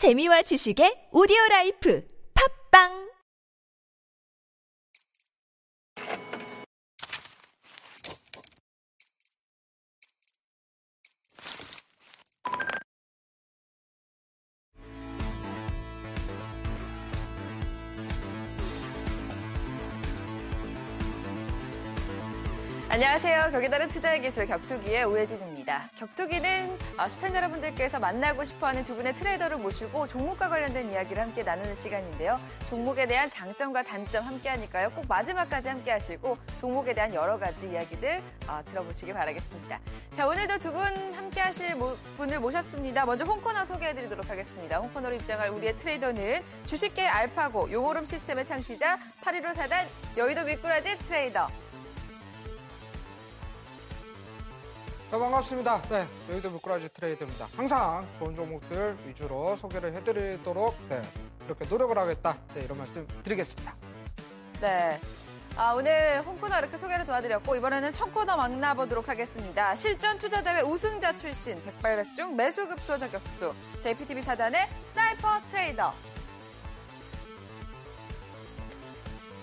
재미와 지식의 오디오 라이프. 팟빵 안녕하세요. 격이다른 투자의 기술 격투기의 오혜진입니다. 격투기는 어, 시청자 여러분들께서 만나고 싶어하는 두 분의 트레이더를 모시고 종목과 관련된 이야기를 함께 나누는 시간인데요. 종목에 대한 장점과 단점 함께 하니까요. 꼭 마지막까지 함께 하시고 종목에 대한 여러 가지 이야기들 어, 들어보시기 바라겠습니다. 자, 오늘도 두 분 함께 하실 모- 분을 모셨습니다. 먼저 홍코너 소개해드리도록 하겠습니다. 홍코너로 입장할 우리의 트레이더는 주식계 알파고 용오름 시스템의 창시자 815 사단 여의도 미꾸라지 트레이더 네, 반갑습니다. 네, 여의도 미꾸라지 트레이더입니다. 항상 좋은 종목들 위주로 소개를 해드리도록 네, 이렇게 노력을 하겠다. 네, 이런 말씀 드리겠습니다. 네. 아, 오늘 홍코너 이렇게 소개를 도와드렸고 이번에는 청코너 만나보도록 하겠습니다. 실전 투자대회 우승자 출신 백발백중 매수급소 저격수 JPTV 사단의 스나이퍼 트레이더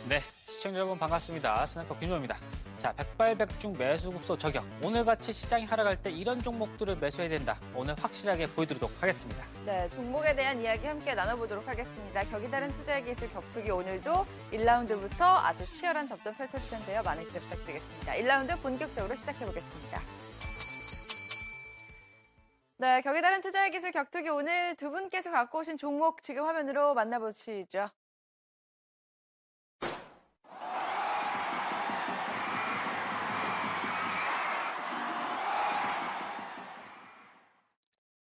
네, 시청자 여러분 반갑습니다. 스나이퍼 김주호입니다. 자, 백발백중 매수급소 저격. 오늘같이 시장이 하락할 때 이런 종목들을 매수해야 된다. 오늘 확실하게 보여드리도록 하겠습니다. 네, 종목에 대한 이야기 함께 나눠보도록 하겠습니다. 격이 다른 투자의 기술 격투기 오늘도 1라운드부터 아주 치열한 접전 펼쳐질 텐데요. 많은 기대 부탁드리겠습니다. 1라운드 본격적으로 시작해보겠습니다. 네, 격이 다른 투자의 기술 격투기 오늘 두 분께서 갖고 오신 종목 지금 화면으로 만나보시죠.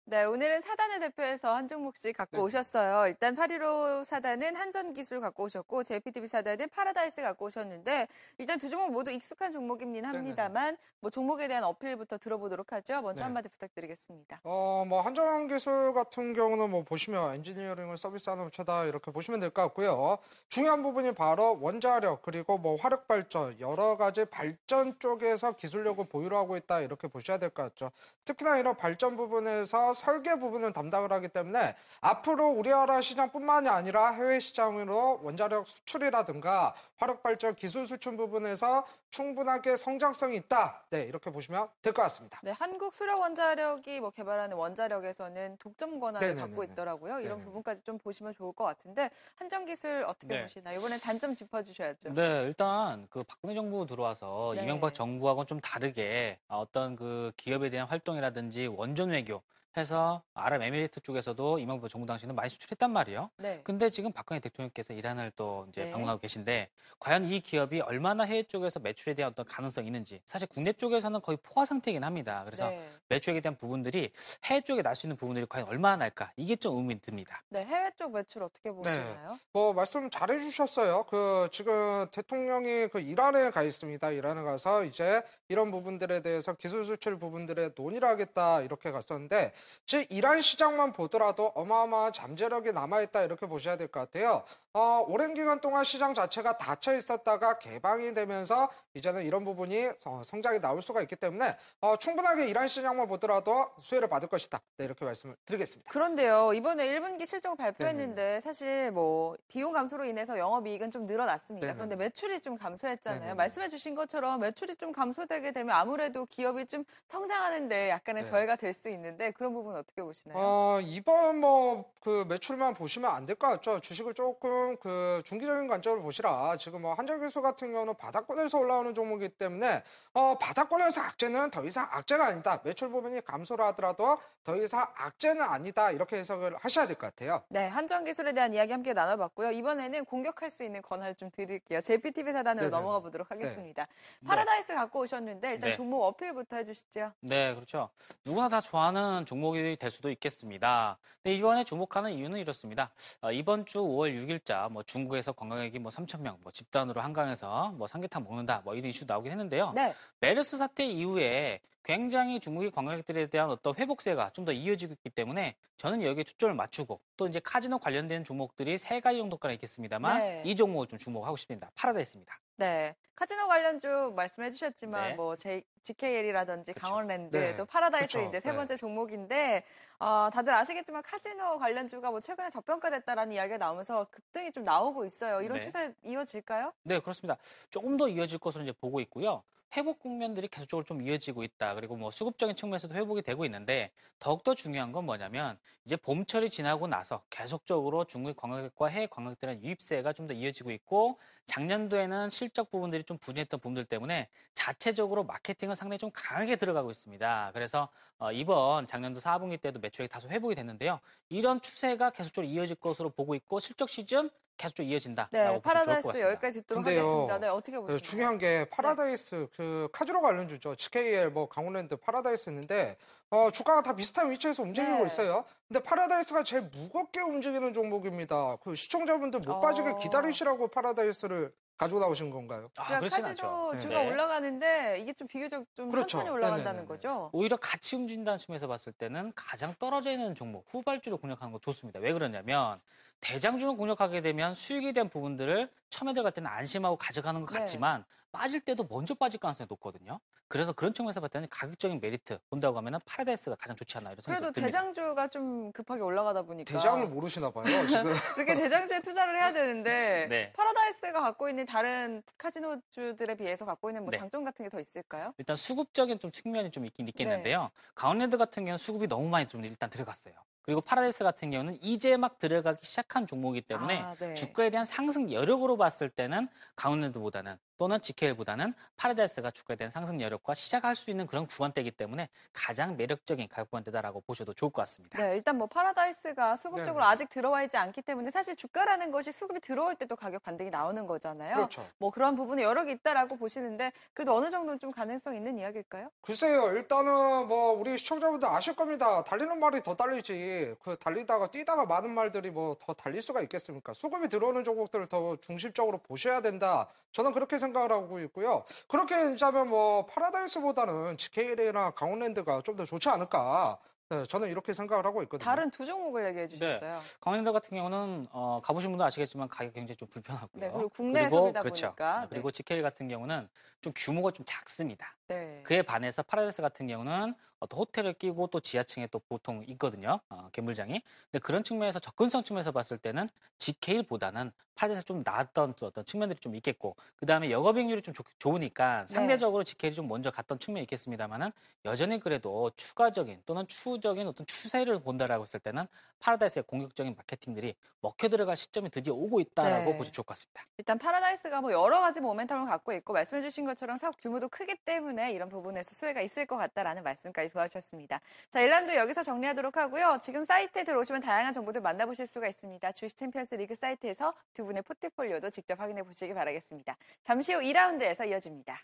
네, 오늘은 사단을 대표해서 한 종목씩 갖고 네. 오셨어요. 일단 815 사단은 한전기술 갖고 오셨고, JPTV 사단은 파라다이스 갖고 오셨는데, 일단 두 종목 모두 익숙한 종목이긴 합니다만, 뭐 종목에 대한 어필부터 들어보도록 하죠. 먼저 네. 한마디 부탁드리겠습니다. 어, 뭐 한전 기술 같은 경우는 뭐 보시면 엔지니어링을 서비스하는 업체다 이렇게 보시면 될 것 같고요. 중요한 부분이 바로 원자력 그리고 뭐 화력 발전 여러 가지 발전 쪽에서 기술력을 보유를 하고 있다 이렇게 보셔야 될 것 같죠. 특히나 이런 발전 부분에서 설계 부분을 담당을 하기 때문에 앞으로 우리나라 시장뿐만이 아니라 해외 시장으로 원자력 수출이라든가 화력 발전 기술 수출 부분에서 충분하게 성장성이 있다. 네, 이렇게 보시면 될 것 같습니다. 네, 한국 수력 원자력이 뭐 개발하는 원자력에서는 독점 권한을 네네네네. 갖고 있더라고요. 이런 네네. 부분까지 좀 보시면 좋을 것 같은데, 한전기술 어떻게 네. 보시나요? 이번엔 단점 짚어 주셔야죠. 네, 일단 그 박근혜 정부 들어와서 네. 이명박 정부하고는 좀 다르게 어떤 그 기업에 대한 활동이라든지 원전 외교 해서 아랍에미리트 쪽에서도 이명박 정부 당시에는 많이 수출했단 말이에요. 네. 근데 지금 박근혜 대통령께서 이란을 또 이제 네. 방문하고 계신데 과연 이 기업이 얼마나 해외 쪽에서 매출에 대한 어떤 가능성이 있는지 사실 국내 쪽에서는 거의 포화 상태이긴 합니다. 그래서 네. 매출에 대한 부분들이 해외 쪽에 날 수 있는 부분들이 과연 얼마나 날까 이게 좀 의문이 듭니다. 네, 해외 쪽 매출 어떻게 보시나요? 뭐 말씀 잘 해주셨어요. 그 지금 대통령이 그 이란에 가 있습니다. 이란에 가서 이제 이런 부분들에 대해서 기술 수출 부분들에 논의를 하겠다 이렇게 갔었는데 즉 이란 시장만 보더라도 어마어마한 잠재력이 남아있다 이렇게 보셔야 될 것 같아요. 어, 오랜 기간 동안 시장 자체가 닫혀 있었다가 개방이 되면서 이제는 이런 부분이 어, 성장이 나올 수가 있기 때문에 어, 충분하게 이란 시장만 보더라도 수혜를 받을 것이다. 네, 이렇게 말씀을 드리겠습니다. 그런데요, 이번에 1분기 실적을 발표했는데 사실 뭐 비용 감소로 인해서 영업이익은 좀 늘어났습니다. 네네네. 그런데 매출이 좀 감소했잖아요. 네네네. 말씀해주신 것처럼 매출이 좀 감소되게 되면 아무래도 기업이 좀 성장하는데 약간의 네. 저해가 될 수 있는데 그런 부분 어떻게 보시나요? 어, 이번 뭐 그 매출만 보시면 안 될 것 같죠. 주식을 조금 그 중기적인 관점으로 보시라. 지금 뭐 한전기술 같은 경우는 바닥권에서 올라오는 종목이기 때문에 어, 바닥권에서 악재는 더 이상 악재가 아니다. 매출 부분이 감소를 하더라도 더 이상 악재는 아니다. 이렇게 해석을 하셔야 될 것 같아요. 네, 한전 기술에 대한 이야기 함께 나눠봤고요. 이번에는 공격할 수 있는 권한을 좀 드릴게요. JPTV 사단으로 네네. 넘어가 보도록 하겠습니다. 네. 파라다이스 갖고 오셨는데 일단 네. 종목 어필부터 해주시죠. 네, 그렇죠. 누구나 다 좋아하는 종목이 될 수도 있겠습니다. 근데 이번에 주목하는 이유는 이렇습니다. 어, 이번 주 5월 6일자 뭐 중국에서 관광객이 뭐 3천 명, 뭐 집단으로 한강에서 뭐 삼계탕 먹는다, 뭐 이런 이슈 나오긴 했는데요. 네, 메르스 사태 이후에 굉장히 중국의 관광객들에 대한 어떤 회복세가 좀 더 이어지고 있기 때문에 저는 여기에 초점을 맞추고 또 이제 카지노 관련된 종목들이 세 가지 정도가 있겠습니다만 네. 이 종목을 좀 주목하고 싶습니다. 파라다이스입니다. 네. 카지노 관련 주 말씀해 주셨지만 네. 뭐 J, GKL이라든지 그쵸. 강원랜드 네. 또 파라다이스 그쵸. 이제 세 네. 번째 종목인데 어, 다들 아시겠지만 카지노 관련 주가 뭐 최근에 저평가됐다라는 이야기가 나오면서 급등이 좀 나오고 있어요. 이런 네. 추세 이어질까요? 네, 그렇습니다. 조금 더 이어질 것으로 이제 보고 있고요. 회복 국면들이 계속적으로 좀 이어지고 있다. 그리고 뭐 수급적인 측면에서도 회복이 되고 있는데 더욱더 중요한 건 뭐냐면 이제 봄철이 지나고 나서 계속적으로 중국 관광객과 해외 관광객들의 유입세가 좀 더 이어지고 있고 작년도에는 실적 부분들이 좀 부진했던 부분들 때문에 자체적으로 마케팅은 상당히 좀 강하게 들어가고 있습니다. 그래서 어, 이번 작년도 4분기 때도 매출액이 다소 회복이 됐는데요. 이런 추세가 계속적으로 이어질 것으로 보고 있고 실적 시즌 계속적으로 이어진다라고 네. 파라다이스. 여기까지 듣도록 근데요, 하겠습니다. 네. 어떻게 네, 보십니까? 중요한 게 파라다이스 그 카지노 관련주죠. GKL 뭐 강원랜드 파라다이스 있는데 어, 주가가 다 비슷한 위치에서 움직이고 네. 있어요. 근데 파라다이스가 제일 무겁게 움직이는 종목입니다. 그 시청자분들 목 어. 빠지게 기다리시라고 파라다이스를 가지고 나오신 건가요? 아, 그렇진 않죠. 주가 네. 올라가는데 이게 좀 비교적 좀 그렇죠. 천천히 올라간다는 네네네네. 거죠. 오히려 같이 움직인다는 측면에서 봤을 때는 가장 떨어져 있는 종목, 후발주로 공략하는 거 좋습니다. 왜 그러냐면 대장주로 공략하게 되면 수익에 대한 부분들을 처음에 들어갈 때는 안심하고 가져가는 것 네. 같지만 빠질 때도 먼저 빠질 가능성이 높거든요. 그래서 그런 측면에서 봤을 때는 가격적인 메리트 본다고 하면 파라다이스가 가장 좋지 않나 이런 생각이 그래도 듭니다. 대장주가 좀 급하게 올라가다 보니까 대장을 모르시나 봐요, 지금. 그렇게 대장주에 투자를 해야 되는데 네. 파라다이스가 갖고 있는 다른 카지노주들에 비해서 갖고 있는 뭐 네. 장점 같은 게 더 있을까요? 일단 수급적인 좀 측면이 좀 있긴 네. 있겠는데요. 강원랜드 같은 경우는 수급이 너무 많이 좀 일단 들어갔어요. 그리고 파라다이스 같은 경우는 이제 막 들어가기 시작한 종목이기 때문에 아, 네. 주가에 대한 상승 여력으로 봤을 때는 강원랜드보다는 또는 GKL보다는 파라다이스가 주가에 대한 상승 여력과 시작할 수 있는 그런 구간대이기 때문에 가장 매력적인 가격 구간대다라고 보셔도 좋을 것 같습니다. 네, 일단 뭐 파라다이스가 수급 적으로 네. 아직 들어와 있지 않기 때문에 사실 주가라는 것이 수급이 들어올 때도 가격 반등이 나오는 거잖아요. 그렇죠. 뭐 그런 부분이 여러 개 있다라고 보시는데 그래도 어느 정도는 좀 가능성 있는 이야기일까요? 글쎄요, 일단은 뭐 우리 시청자분들 아실 겁니다. 달리는 말이 더 달리지. 그 달리다가 뛰다가 많은 말들이 뭐 더 달릴 수가 있겠습니까? 수급이 들어오는 종목들을 더 중심적으로 보셔야 된다. 저는 그렇게 생각 을 하고 있고요. 그렇게 보자면 뭐 파라다이스보다는 GKL이나 강원랜드가 좀 더 좋지 않을까. 네, 저는 이렇게 생각을 하고 있거든요. 다른 두 종목을 얘기해 주셨어요. 강원랜드 같은 경우는 어, 가보신 분도 아시겠지만 가기가 굉장히 좀 불편하고요. 네, 그리고 국내에서이다 그렇죠. 보니까. 네, 그리고 GKL 같은 경우는 좀 규모가 좀 작습니다. 네. 그에 반해서 파라다이스 같은 경우는 어떤 호텔을 끼고 또 지하층에 또 보통 있거든요. 어, 괴물장이. 근데 그런 측면에서 접근성 측면에서 봤을 때는 GKL보다는 파라다이스 좀 나았던 또 어떤 측면들이 좀 있겠고, 그 다음에 영업이익률이 좀 좋, 으니까 네. 상대적으로 GKL이 좀 먼저 갔던 측면이 있겠습니다만은 여전히 그래도 추가적인 또는 추적인 어떤 추세를 본다라고 했을 때는 파라다이스의 공격적인 마케팅들이 먹혀 들어갈 시점이 드디어 오고 있다라고 네. 보셔도 좋을 것 같습니다. 일단 파라다이스가 뭐 여러 가지 모멘텀을 갖고 있고 말씀해 주신 것처럼 사업 규모도 크기 때문에 이런 부분에서 수혜가 있을 것 같다라는 말씀까지 도와주셨습니다. 자, 1라운드 여기서 정리하도록 하고요. 지금 사이트에 들어오시면 다양한 정보들 만나보실 수가 있습니다. 주식 챔피언스 리그 사이트에서 두 분의 포트폴리오도 직접 확인해 보시기 바라겠습니다. 잠시 후 2라운드에서 이어집니다.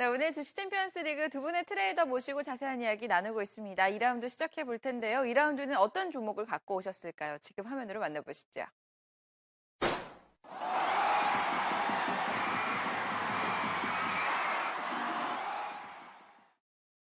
네, 오늘 주식 챔피언스 리그 두 분의 트레이더 모시고 자세한 이야기 나누고 있습니다. 2라운드 시작해 볼 텐데요. 2라운드는 어떤 종목을 갖고 오셨을까요? 지금 화면으로 만나보시죠.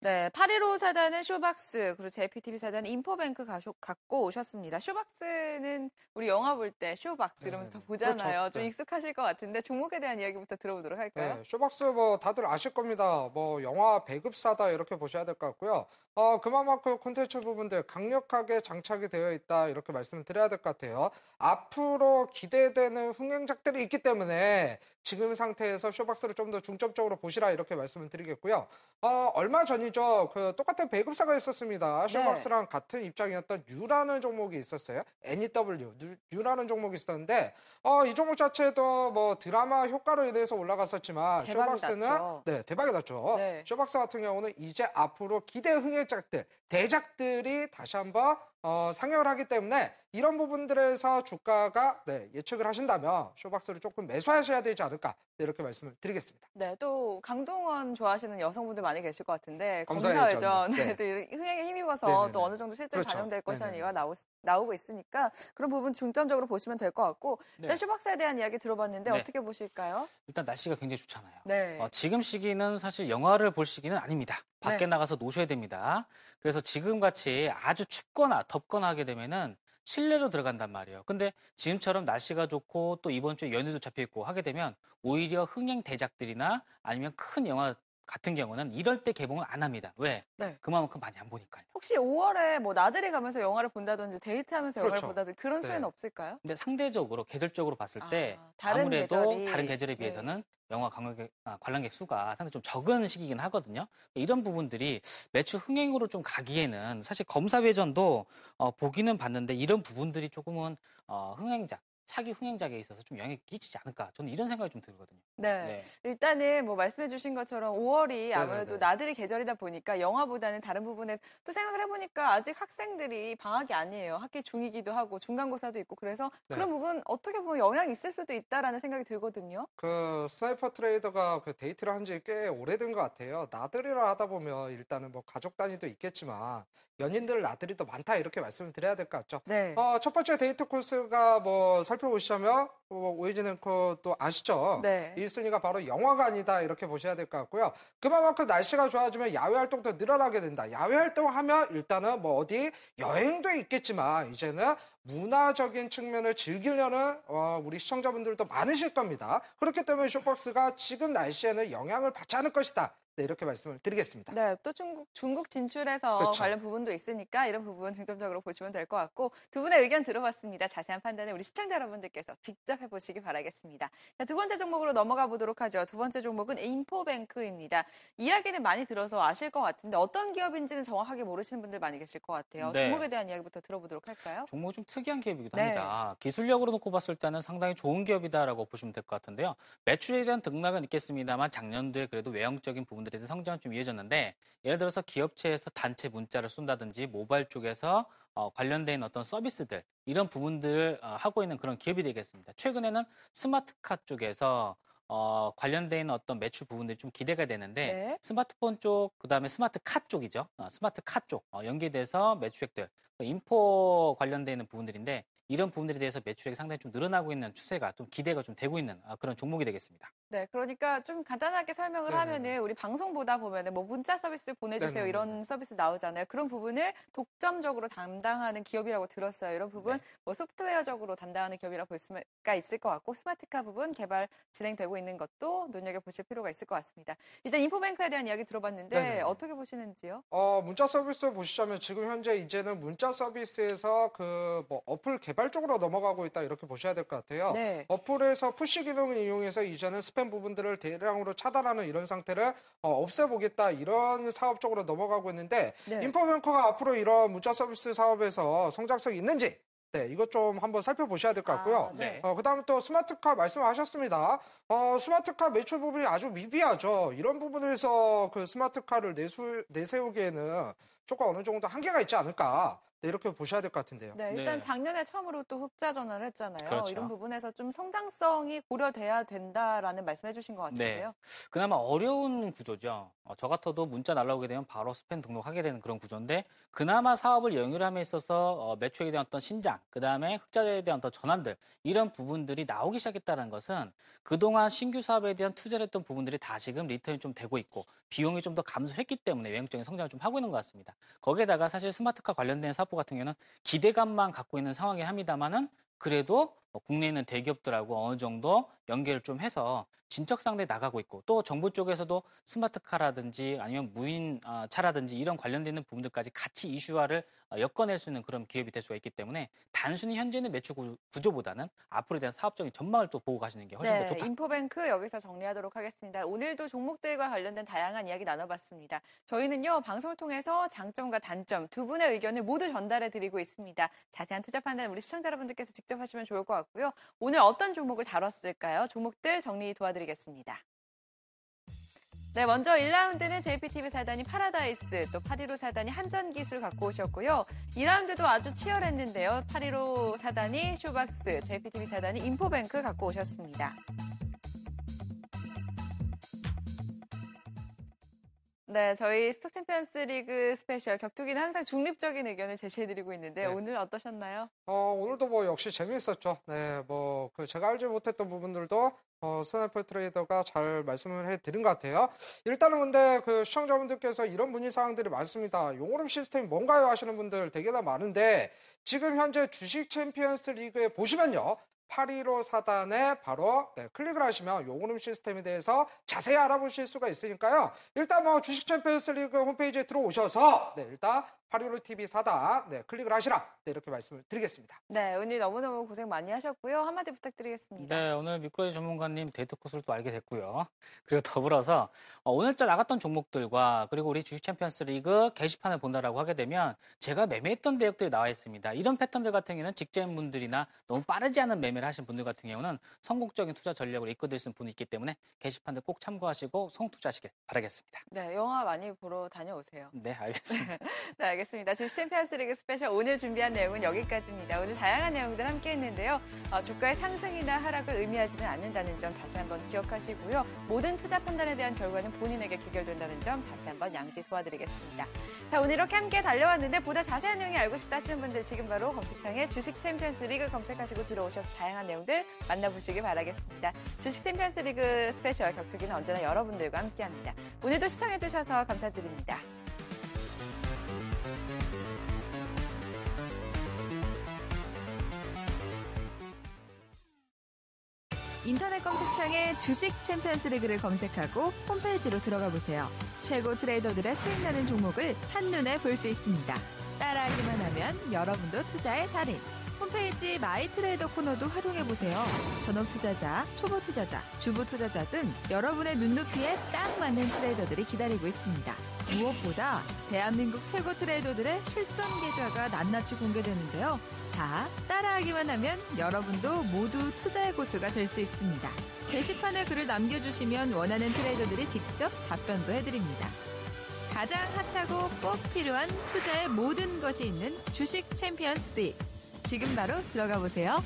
네, 815 사단은 쇼박스, 그리고 JPTV 사단은 인포뱅크 가쇼, 갖고 오셨습니다. 쇼박스는 우리 영화 볼 때 쇼박스 이러면서 다 네네네. 보잖아요. 그렇죠. 좀 네. 익숙하실 것 같은데 종목에 대한 이야기부터 들어보도록 할까요? 네, 쇼박스 뭐 다들 아실 겁니다. 뭐 영화 배급사다 이렇게 보셔야 될 것 같고요. 어, 그만큼 콘텐츠 부분들 강력하게 장착이 되어 있다 이렇게 말씀을 드려야 될 것 같아요. 앞으로 기대되는 흥행작들이 있기 때문에 지금 상태에서 쇼박스를 좀 더 중점적으로 보시라 이렇게 말씀을 드리겠고요. 어, 얼마 전이죠. 그 똑같은 배급사가 있었습니다. 쇼박스랑 같은 입장이었던 유라는 종목이 있었어요. NEW, 유라는 종목이 있었는데 어, 이 종목 자체도 뭐 드라마 효과로 인해서 올라갔었지만 쇼박스는 났죠. 네, 대박이 났죠. 네. 쇼박스 같은 경우는 이제 앞으로 기대 흥행 작들, 대작들이 다시 한번 어, 상향을 하기 때문에 이런 부분들에서 주가가 네, 예측을 하신다면 쇼박스를 조금 매수하셔야 되지 않을까 네, 이렇게 말씀을 드리겠습니다. 네, 또 강동원 좋아하시는 여성분들 많이 계실 것 같은데 검사회전. 네. 네. 흥행에 힘입어서 네네네. 또 어느 정도 실제로 그렇죠. 반영될 것이라는 네네네. 얘기가 나오, 나오고 있으니까 그런 부분 중점적으로 보시면 될 것 같고 네. 일단 슈박스에 대한 이야기 들어봤는데 네. 어떻게 보실까요? 일단 날씨가 굉장히 좋잖아요. 네. 어, 지금 시기는 사실 영화를 볼 시기는 아닙니다. 밖에 네. 나가서 노셔야 됩니다. 그래서 지금 같이 아주 춥거나 덥거나 하게 되면은 실내로 들어간단 말이에요. 근데 지금처럼 날씨가 좋고 또 이번 주에 연휴도 잡혀 있고 하게 되면 오히려 흥행 대작들이나 아니면 큰 영화 같은 경우는 이럴 때 개봉을 안 합니다. 왜? 네. 그만큼 많이 안 보니까요. 혹시 5월에 뭐 나들이 가면서 영화를 본다든지 데이트하면서 영화를 그렇죠. 본다든지 그런 네. 수혜는 없을까요? 근데 상대적으로 계절적으로 봤을 때 아, 다른 아무래도 계절이- 다른 계절에 네. 비해서는 영화 관광객, 아, 관람객 수가 상당히 좀 적은 시기긴 하거든요. 이런 부분들이 매출 흥행으로 좀 가기에는 사실 검사회전도 어, 보기는 봤는데 이런 부분들이 조금은 어, 흥행작, 차기 흥행작에 있어서 좀 영향이 끼치지 않을까. 저는 이런 생각이 좀 들거든요. 네. 네. 일단은 뭐 말씀해주신 것처럼 5월이 아무래도 네네네. 나들이 계절이다 보니까 영화보다는 다른 부분에 또 생각을 해보니까 아직 학생들이 방학이 아니에요. 학기 중이기도 하고 중간고사도 있고 그래서 네. 그런 부분 어떻게 보면 영향이 있을 수도 있다라는 생각이 들거든요. 그 스나이퍼 트레이더가 그 데이트를 한 지 꽤 오래된 것 같아요. 나들이를 하다 보면 일단은 뭐 가족 단위도 있겠지만 연인들 나들이 더 많다 이렇게 말씀을 드려야 될 것 같죠. 네. 어, 첫 번째 데이트 코스가 뭐 살펴보시자면 뭐 오이진 앵커 또 아시죠? 네. 1순위가 바로 영화관이다 이렇게 보셔야 될 것 같고요. 그만큼 날씨가 좋아지면 야외 활동도 늘어나게 된다. 야외 활동하면 일단은 뭐 어디 여행도 있겠지만 이제는 문화적인 측면을 즐기려는 어, 우리 시청자분들도 많으실 겁니다. 그렇기 때문에 쇼박스가 지금 날씨에는 영향을 받지 않을 것이다. 네, 이렇게 말씀을 드리겠습니다. 네, 또 중국, 중국 진출해서 그렇죠. 관련 부분도 있으니까 이런 부분 중점적으로 보시면 될 것 같고 두 분의 의견 들어봤습니다. 자세한 판단은 우리 시청자 여러분들께서 직접 해보시기 바라겠습니다. 자, 두 번째 종목으로 넘어가 보도록 하죠. 두 번째 종목은 인포뱅크입니다. 이야기는 많이 들어서 아실 것 같은데 어떤 기업인지는 정확하게 모르시는 분들 많이 계실 것 같아요. 네. 종목에 대한 이야기부터 들어보도록 할까요? 종목이 좀 특이한 기업이기도 네. 합니다. 기술력으로 놓고 봤을 때는 상당히 좋은 기업이다라고 보시면 될 것 같은데요. 매출에 대한 등락은 있겠습니다만 작년도에 그래도 외형적인 부분 들에 대한 성장은 좀 이어졌는데 예를 들어서 기업체에서 단체 문자를 쏜다든지 모바일 쪽에서 어, 관련된 어떤 서비스들 이런 부분들을 어, 하고 있는 그런 기업이 되겠습니다. 최근에는 스마트카 쪽에서 어, 관련된 어떤 매출 부분들이 좀 기대가 되는데 네. 스마트폰 쪽, 그 다음에 스마트카 쪽이죠. 어, 스마트카 쪽 어, 연계돼서 매출액들, 그 인포 관련되는 부분들인데 이런 부분들에 대해서 매출액이 상당히 좀 늘어나고 있는 추세가 좀 기대가 좀 되고 있는 아, 그런 종목이 되겠습니다. 네, 그러니까 좀 간단하게 설명을 네네네. 하면은 우리 방송 보다 보면은 뭐 문자 서비스 보내주세요 네네네. 이런 서비스 나오잖아요. 그런 부분을 독점적으로 담당하는 기업이라고 들었어요. 이런 부분 네. 뭐 소프트웨어적으로 담당하는 기업이라고 볼 수가 있을 것 같고 스마트카 부분 개발 진행되고 있는 것도 눈여겨 보실 필요가 있을 것 같습니다. 일단 인포뱅크에 대한 이야기 들어봤는데 네네네. 어떻게 보시는지요? 어, 문자 서비스 보시자면 지금 현재 이제는 문자 서비스에서 그 뭐 어플 개발 쪽으로 넘어가고 있다 이렇게 보셔야 될 것 같아요. 네. 어플에서 푸시 기능을 이용해서 이제는 스팸 부분들을 대량으로 차단하는 이런 상태를 어, 없애보겠다 이런 사업 쪽으로 넘어가고 있는데 네. 인포뱅크가 앞으로 이런 문자 서비스 사업에서 성장성이 있는지 네, 이것 좀 한번 살펴보셔야 될 것 같고요. 아, 네. 어, 그 다음에 또 스마트카 말씀하셨습니다. 어, 스마트카 매출 부분이 아주 미비하죠. 이런 부분에서 그 스마트카를 내수, 내세우기에는 조금 어느 정도 한계가 있지 않을까. 네, 이렇게 보셔야 될 것 같은데요. 네, 일단 네. 작년에 처음으로 또 흑자 전환을 했잖아요. 그렇죠. 이런 부분에서 좀 성장성이 고려돼야 된다라는 말씀해 주신 것 같은데요. 그나마 어려운 구조죠. 어, 저 같아도 문자 날라오게 되면 바로 스팸 등록하게 되는 그런 구조인데 그나마 사업을 영위함에 있어서 어, 매출에 대한 어떤 신장, 그 다음에 흑자에 대한 어떤 전환들 이런 부분들이 나오기 시작했다는 것은 그동안 신규 사업에 대한 투자를 했던 부분들이 다 지금 리턴이 좀 되고 있고 비용이 좀 더 감소했기 때문에 외형적인 성장을 좀 하고 있는 것 같습니다. 거기에다가 사실 스마트카 관련된 사업 같은 경우는 기대감만 갖고 있는 상황이 합니다만은 그래도 뭐 국내에 있는 대기업들하고 어느 정도 연계를 좀 해서 진척 상대 나가고 있고 또 정부 쪽에서도 스마트카라든지 아니면 무인 어, 차라든지 이런 관련되는 부분들까지 같이 이슈화를 어, 엮어낼 수 있는 그런 기업이 될 수가 있기 때문에 단순히 현재는 매출 구- 구조보다는 앞으로에 대한 사업적인 전망을 또 보고 가시는 게 훨씬 더 좋다. 네, 인포뱅크 여기서 정리하도록 하겠습니다. 오늘도 종목들과 관련된 다양한 이야기 나눠봤습니다. 저희는요, 방송을 통해서 장점과 단점 두 분의 의견을 모두 전달해 드리고 있습니다. 자세한 투자 판단 우리 시청자 여러분들께서 직접 하시면 좋을 것 같고요. 오늘 어떤 종목을 다뤘을까요? 종목들 정리 도와드리겠습니다. 네, 먼저 1라운드는 JPTV 사단이 파라다이스, 또 815 사단이 한전기술 갖고 오셨고요. 2라운드도 아주 치열했는데요. 815 사단이 쇼박스, JPTV 사단이 인포뱅크 갖고 오셨습니다. 네, 저희 스톡 챔피언스 리그 스페셜 격투기는 항상 중립적인 의견을 제시해드리고 있는데 네. 오늘 어떠셨나요? 어, 오늘도 뭐 역시 재미있었죠. 네, 뭐, 그 제가 알지 못했던 부분들도 어, 스나이퍼 트레이더가 잘 말씀을 해 드린 것 같아요. 일단은 근데 그 시청자분들께서 이런 문의사항들이 많습니다. 용오름 시스템이 뭔가요? 하시는 분들 되게나 많은데 지금 현재 주식 챔피언스 리그에 보시면요. 815 사단에 바로 네, 클릭을 하시면 용오름 시스템에 대해서 자세히 알아보실 수가 있으니까요. 일단 뭐 주식 챔피언스 리그 홈페이지에 들어오셔서 네, 일단 815 TV 사단 네, 클릭을 하시라. 네, 이렇게 말씀을 드리겠습니다. 네, 오늘 너무너무 고생 많이 하셨고요. 한마디 부탁드리겠습니다. 네, 오늘 미꾸라지 전문가님 데이트 코스를 또 알게 됐고요. 그리고 더불어서 어, 오늘자 나갔던 종목들과 그리고 우리 주식 챔피언스 리그 게시판을 본다라고 하게 되면 제가 매매했던 내역들이 나와 있습니다. 이런 패턴들 같은 경우는 직장인분들이나 너무 빠르지 않은 매매를 하신 분들 같은 경우는 성공적인 투자 전략을 이끌 수 있는 분이 있기 때문에 게시판들 꼭 참고하시고 성투자하시길 바라겠습니다. 네, 영화 많이 보러 다녀오세요. 네, 알겠습니다. 네, 알겠습니다. 주식 챔피언스 리그 스페셜 오늘 준비한 내용은 여기까지입니다. 오늘 다양한 내용들 함께 했는데요. 어, 주가의 상승이나 하락을 의미하지는 않는다는 점 다시 한번 기억하시고요. 모든 투자 판단에 대한 결과는 본인에게 귀결된다는 점 다시 한번 양지 도와드리겠습니다. 자, 오늘 이렇게 함께 달려왔는데 보다 자세한 내용이 알고 싶다 하시는 분들 지금 바로 검색창에 주식 챔피언스 리그 검색하시고 들어오셔서 다양한 내용들 만나보시길 바라겠습니다. 주식 챔피언스 리그 스페셜 격투기는 언제나 여러분들과 함께합니다. 오늘도 시청해주셔서 감사드립니다. 인터넷 검색창에 주식 챔피언스 리그를 검색하고 홈페이지로 들어가 보세요. 최고 트레이더들의 수익 나는 종목을 한눈에 볼 수 있습니다. 따라하기만 하면 여러분도 투자의 달인. 홈페이지 마이 트레이더 코너도 활용해 보세요. 전업 투자자, 초보 투자자, 주부 투자자 등 여러분의 눈높이에 딱 맞는 트레이더들이 기다리고 있습니다. 무엇보다 대한민국 최고 트레이더들의 실전 계좌가 낱낱이 공개되는데요. 자, 따라하기만 하면 여러분도 모두 투자의 고수가 될 수 있습니다. 게시판에 글을 남겨주시면 원하는 트레이더들이 직접 답변도 해드립니다. 가장 핫하고 꼭 필요한 투자의 모든 것이 있는 주식 챔피언스 리그. 지금 바로 들어가 보세요.